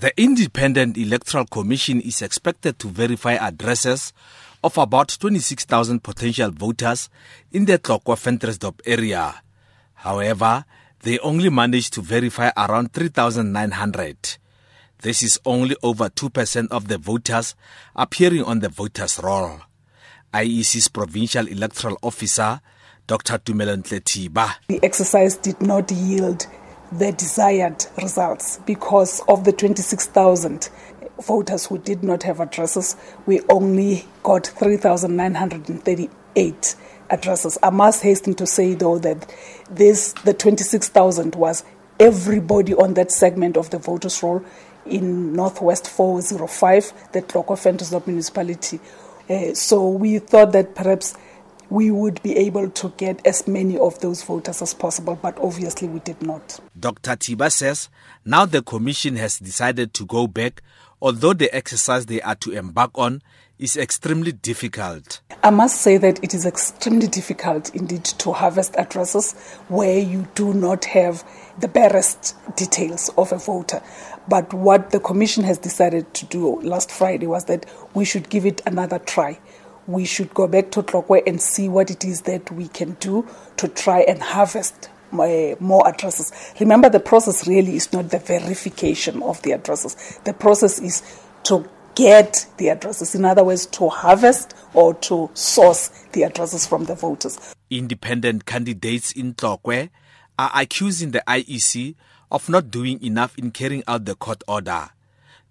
The Independent Electoral Commission is expected to verify addresses of about 26,000 potential voters in the Tlokwe Ventersdorp area. However, they only managed to verify around 3,900. This is only over 2% of the voters appearing on the voters' roll. IEC's provincial electoral officer, Dr. Tumelontle Thiba. The exercise did not yield the desired results because of the 26,000 voters who did not have addresses. We only got 3,938 addresses. I must hasten to say, though, that this the 26,000 was everybody on that segment of the voters' roll in Northwest 405, the Tlokwe Ventersdorp municipality. Uh, so we thought that perhaps we would be able to get as many of those voters as possible, but obviously we did not. Dr. Thiba says now the Commission has decided to go back, although the exercise they are to embark on is extremely difficult. I must say that it is extremely difficult indeed to harvest addresses where you do not have the barest details of a voter. But what the Commission has decided to do last Friday was that we should give it another try we should go back to Tlokwe and see what it is that we can do to try and harvest uh, more addresses. Remember, the process really is not the verification of the addresses. The process is to get the addresses. In other words, to harvest or to source the addresses from the voters. Independent candidates in Tlokwe are accusing the IEC of not doing enough in carrying out the court order.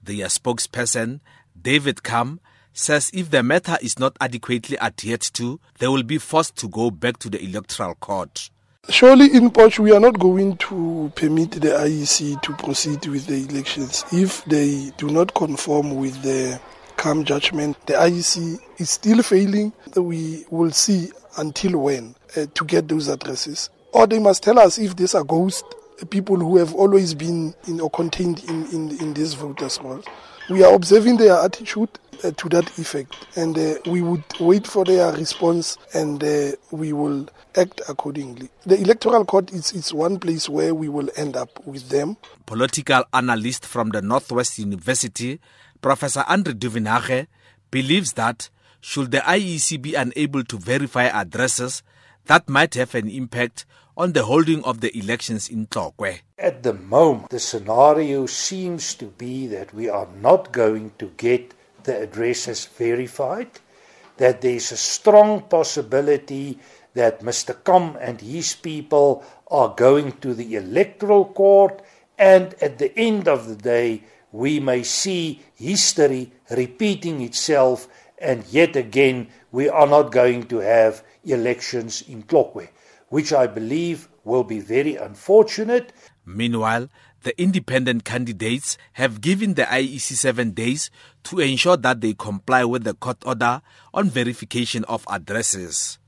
Their spokesperson, David Kham, says if the matter is not adequately adhered to, they will be forced to go back to the electoral court. Surely in Potch, we are not going to permit the IEC to proceed with the elections if they do not conform with the Kham judgment. The IEC is still failing. We will see until when uh, to get those addresses. Or they must tell us if these are ghost people who have always been in, or contained in, in, in this voters' roll. We are observing their attitude uh, to that effect, and uh, we would wait for their response, and uh, we will act accordingly. The electoral court is, is one place where we will end up with them. Political analyst from the Northwest University, Professor Andre Duvenhage, believes that should the IEC be unable to verify addresses, that might have an impact on the holding of the elections in Tlokwe. At the moment, the scenario seems to be that we are not going to get the addresses verified, that there's a strong possibility that Mr. Kam and his people are going to the electoral court, and at the end of the day, we may see history repeating itself, and yet again, we are not going to have elections in Tlokwe which I believe will be very unfortunate. Meanwhile, the independent candidates have given the IEC seven days to ensure that they comply with the court order on verification of addresses.